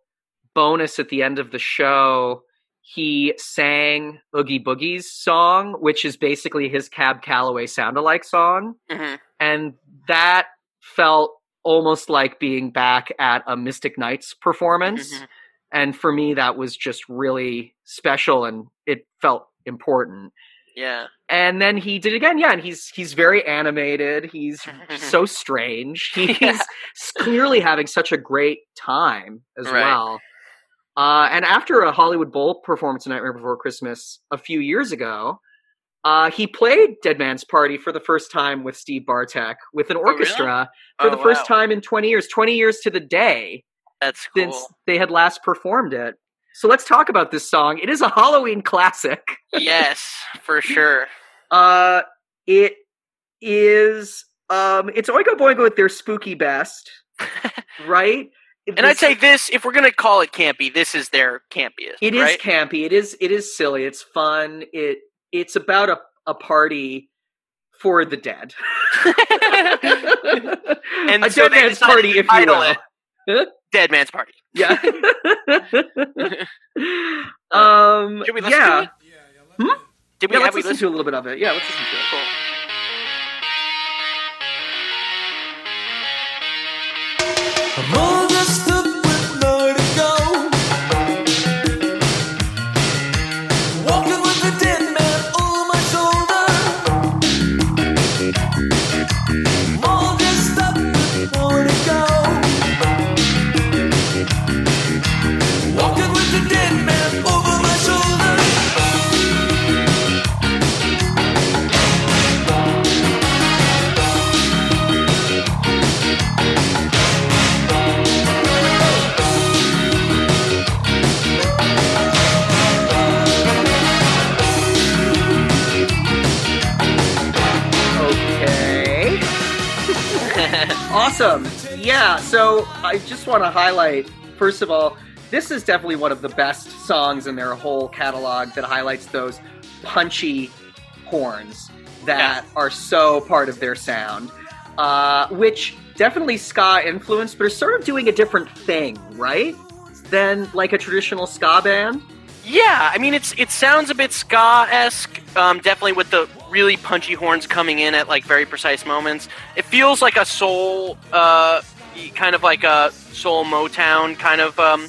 B: bonus at the end of the show, he sang Oogie Boogie's song, which is basically his Cab Calloway sound-alike song,
C: Mhm.
B: and that felt almost like being back at a Mystic Knights performance.
C: Mhm.
B: And for me, that was just really special, and it felt important
C: yeah
B: and then he did it again yeah and he's he's very animated he's so strange he's
C: Yeah.
B: clearly having such a great time as
C: Right.
B: well uh, and after a hollywood bowl performance nightmare before christmas a few years ago uh, he played dead man's party for the first time with steve bartek with an
C: Oh, really?
B: orchestra for
C: Oh,
B: the first time in 20 years 20 years to the day
C: that's cool
B: since they had last performed it so let's talk about this song it is a halloween classic
C: yes for sure
B: Uh, it is. Um, it's Oingo Boingo at their spooky best, right?
C: And i'd say this if we're gonna call it campy this is their campiest
B: it is
C: right?
B: campy. It is. It is silly. It's fun. It. It's about a a party for the dead.
C: And
B: a
C: so
B: dead man's party, if you
C: title
B: will.
C: it dead man's party
B: Yeah. um.
C: Should we listen
B: yeah.
C: to it? did we
B: Yeah. Let's
C: we
B: listen
C: listened
B: to a little bit of it. Yeah. Let's listen to it.
C: Cool.
D: I'm
B: Awesome. Yeah, so I just want to highlight, first of all, this is definitely one of the best songs in their whole catalog that highlights those punchy horns that are so part of their sound, uh, which definitely ska influenced, but are sort of doing a different thing, right? Than like a traditional ska band.
C: Yeah, I mean it's it sounds a bit ska esque. Um, definitely with the really punchy horns coming in at like very precise moments. It feels like a soul, uh, kind of like a soul Motown kind of um,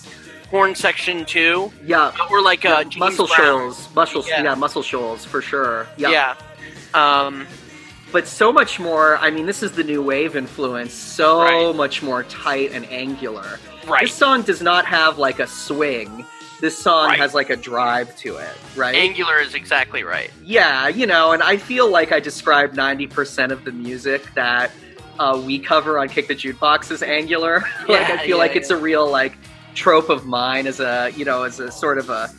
C: horn section too,
B: Yeah,
C: or like uh,
B: muscle
C: Brown.
B: shoals, muscle,
C: Yeah.
B: yeah. muscle shoals for sure.
C: Yeah. Um,
B: but so much more. I mean, this is the new wave influence. So
C: Right.
B: much more tight and angular.
C: right.
B: This song does not have like a swing. This song
C: Right.
B: has like a drive to it, right?
C: Angular is exactly right.
B: yeah, you know, and I feel like I described ninety percent of the music that uh, we cover on Kick the Jukebox as angular. like I feel
C: yeah,
B: like it's a real like trope of mine as a you know as a sort of a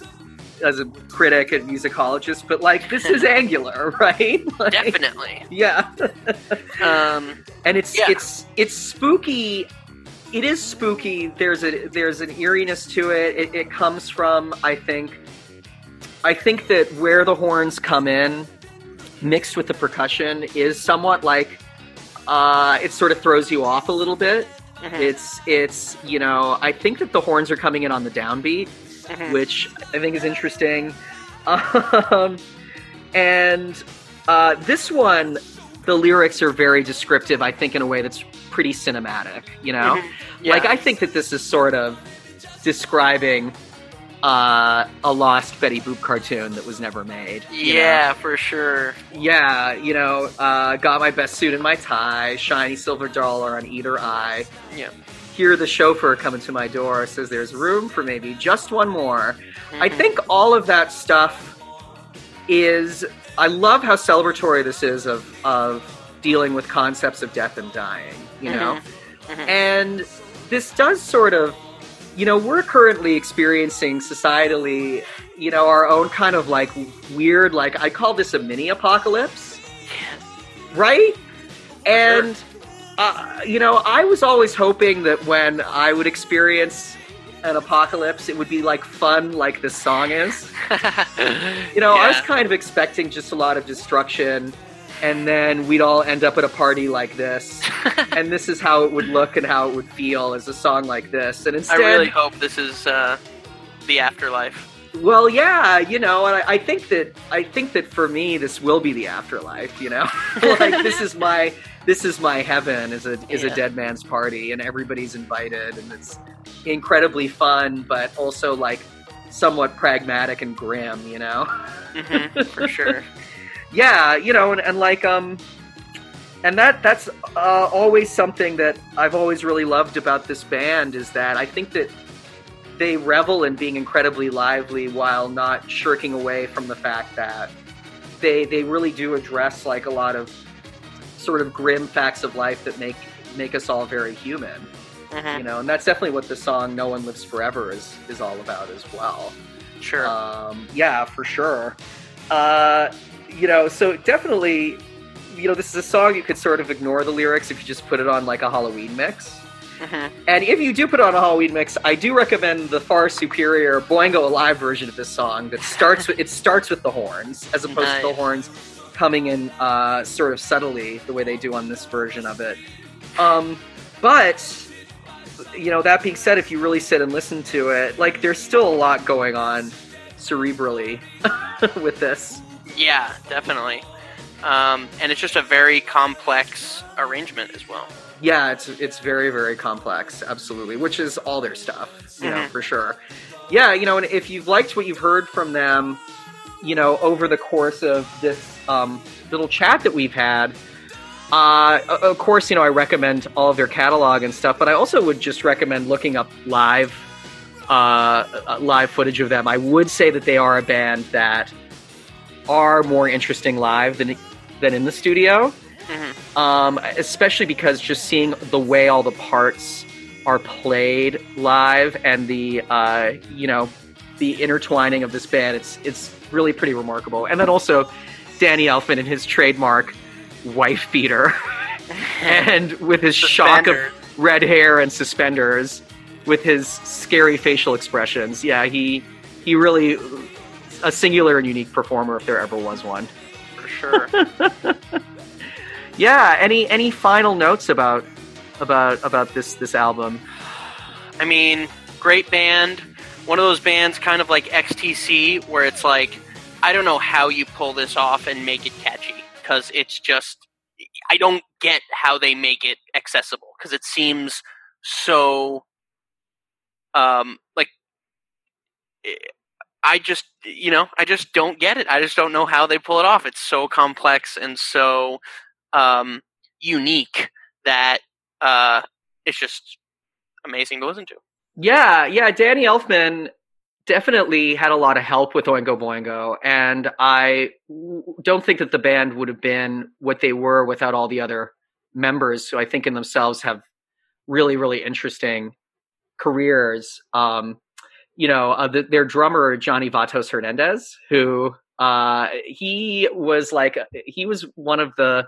B: as a critic and musicologist. But like this is angular, right? Like,
C: Definitely.
B: Yeah.
C: Um,
B: and it's
C: Yeah.
B: it's it's spooky it is spooky there's a there's an eeriness to it. it it comes from i think i think that where the horns come in mixed with the percussion is somewhat like uh it sort of throws you off a little bit
C: mhm,
B: it's it's you know i think that the horns are coming in on the downbeat
C: mhm.
B: which I think is interesting. Um, and uh, this one, the lyrics are very descriptive. I think in a way that's pretty cinematic. You know.
C: Yeah.
B: like I think that this is sort of describing uh, a lost Betty Boop cartoon that was never made. you know?
C: yeah, for sure.
B: yeah. You know, uh, got my best suit and my tie, shiny silver dollar on either eye.
C: Yeah.
B: Hear the chauffeur coming to my door says there's room for maybe just one more. I
C: Mhm.
B: think all of that stuff is. I love how celebratory this is of of dealing with concepts of death and dying. You know,
C: Mhm. Mhm.
B: and this does sort of, you know, we're currently experiencing societally, you know, our own kind of like weird, like I call this a mini apocalypse, right? And. Uh, you know, I was always hoping that when I would experience an apocalypse, it would be like fun, like this song is. You know, I was kind of expecting just a lot of destruction, and then we'd all end up at a party like this, and this is how it would look and how it would feel as a song like this. And instead, I
C: really hope this is uh, the afterlife.
B: well, yeah, you know, and I, I think that I think that for me, this will be the afterlife. You know, like this is my this is my heaven is a is
C: Yeah.
B: a dead man's party, and everybody's invited, and it's incredibly fun, but also like somewhat pragmatic and grim. You know.
C: hmm for sure.
B: Yeah you know and, and like um and that that's uh, always something that i've always really loved about this band is that i think that they revel in being incredibly lively while not shirking away from the fact that they they really do address like a lot of sort of grim facts of life that make make us all very human
C: Mhm.
B: you know and that's definitely what the song no one lives forever is is all about as well
C: Sure.
B: um, yeah, for sure. Uh, you know, so definitely, you know, this is a song you could sort of ignore the lyrics if you just put it on like a Halloween mix.
C: Mhm.
B: And if you do put it on a Halloween mix, I do recommend the far superior Boingo Alive version of this song that starts with it starts with the horns as opposed to the horns coming in uh, sort of subtly the way they do on this version of it. Um, but you know, that being said, if you really sit and listen to it, like there's still a lot going on cerebrally with this.
C: Yeah, definitely. Um, and it's just a very complex arrangement as well.
B: Yeah, it's it's very very complex, absolutely, which is all their stuff, you know,
C: Mhm.
B: for sure. Yeah, you know, and if you've liked what you've heard from them, you know, over the course of this um, little chat that we've had, uh, of course, you know, I recommend all of their catalog and stuff, but I also would just recommend looking up live uh, live footage of them. I would say that they are a band that are more interesting live than than in the studio
C: Mhm.
B: um, especially because just seeing the way all the parts are played live and the uh, you know the intertwining of this band it's it's really pretty remarkable and then also danny elfman and his trademark wife beater and with his shock of red hair and suspenders, with his scary facial expressions. Yeah, he he really a singular and unique performer if there ever was one.
C: for sure.
B: Yeah. Any any final notes about about about this this album?
C: I mean, great band. One of those bands, kind of like XTC, where it's like, I don't know how you pull this off and make it catchy because it's just, I don't get how they make it accessible because it seems so, um, like, eh, I just, you know, I just don't get it. I just don't know how they pull it off. It's so complex and so um, unique that uh, it's just amazing to listen to.
B: Yeah, yeah. Danny Elfman definitely had a lot of help with Oingo Boingo, and I don't think that the band would have been what they were without all the other members who I think in themselves have really, really interesting careers. Um, you know, uh, the, their drummer Johnny Vatos Hernandez, who uh, he was like he was one of the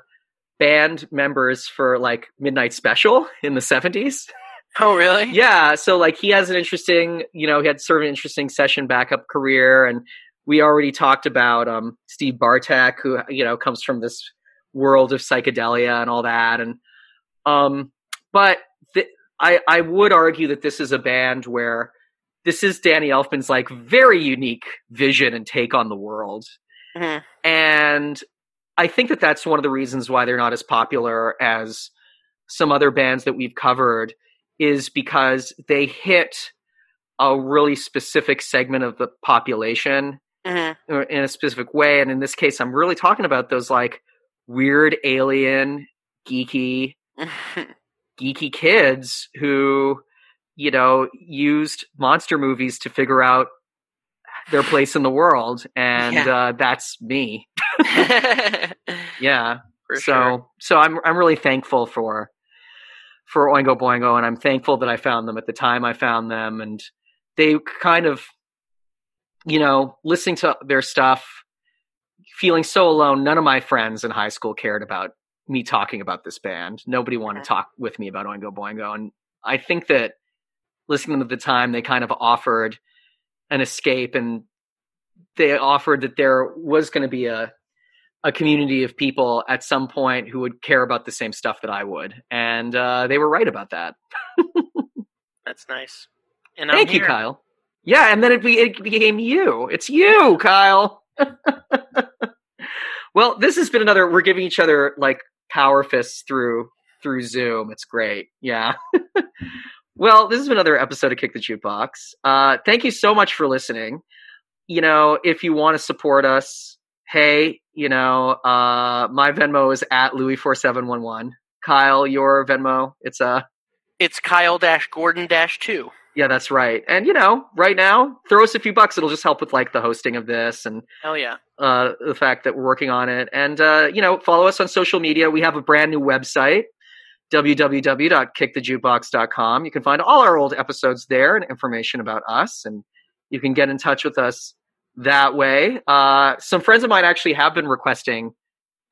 B: band members for like Midnight Special in the seventies.
C: Oh, really?
B: Yeah, so like he has an interesting, you know, he had sort of an interesting session backup career, and we already talked about um, Steve Bartek, who you know comes from this world of psychedelia and all that, and um, but th- I I would argue that this is a band where this is Danny Elfman's like very unique vision and take on the world,
C: Mhm.
B: and I think that that's one of the reasons why they're not as popular as some other bands that we've covered is because they hit a really specific segment of the population
C: Mhm.
B: in a specific way and in this case I'm really talking about those like weird alien geeky geeky kids who you know used monster movies to figure out their place in the world and
C: Yeah.
B: uh, that's me yeah
C: For
B: so
C: sure.
B: so I'm I'm really thankful for for Oingo Boingo, and I'm thankful that I found them at the time I found them, and they kind of, you know, listening to their stuff, feeling so alone. None of my friends in high school cared about me talking about this band. Nobody wanted to talk with me about Oingo Boingo, and I think that listening to them at the time, they kind of offered an escape, and they offered that there was going to be a a community of people at some point who would care about the same stuff that I would, and uh, they were right about that.
C: That's nice. And I'm
B: Thank you,
C: here.
B: Kyle. Yeah, and then it, be, it became you. It's you, Kyle. well, this has been another. We're giving each other like power fists through through Zoom. It's great. Yeah. well, this is another episode of Kick the Jukebox. Uh, thank you so much for listening. You know, if you want to support us, hey, you know, uh, my Venmo is at Louis four seven one one. Kyle, your Venmo, it's uh
C: It's Kyle Dash Gordon Dash Two.
B: yeah, that's right. And you know, right now, throw us a few bucks. It'll just help with like the hosting of this and
C: oh yeah.
B: uh, the fact that we're working on it. And uh, you know, follow us on social media. We have a brand new website, www.kickthejukebox.com. You can find all our old episodes there and information about us, and you can get in touch with us that way. Uh, some friends of mine actually have been requesting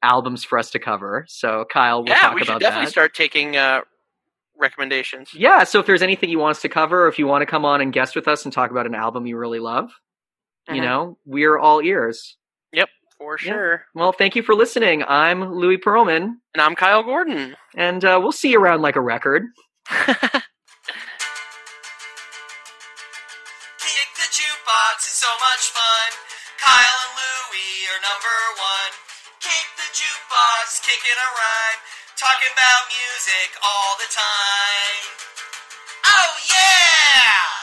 B: albums for us to cover. So Kyle, we'll
C: yeah,
B: talk
C: we should
B: about
C: definitely
B: that.
C: start taking uh, recommendations.
B: Yeah, so if there's anything you want us to cover, or if you want to come on and guest with us and talk about an album you really love, you
C: Mhm.
B: know, we're all ears.
C: For
B: Yeah.
C: sure.
B: Well, thank you for listening. I'm Louis Perlman,
C: And I'm Kyle Gordon.
B: and uh, we'll see you around like a record.
A: Kick the jukebox is so much fun. Kyle and Louie are number one. Kick the jukebox, kicking a rhyme, talking about music all the time. Oh yeah!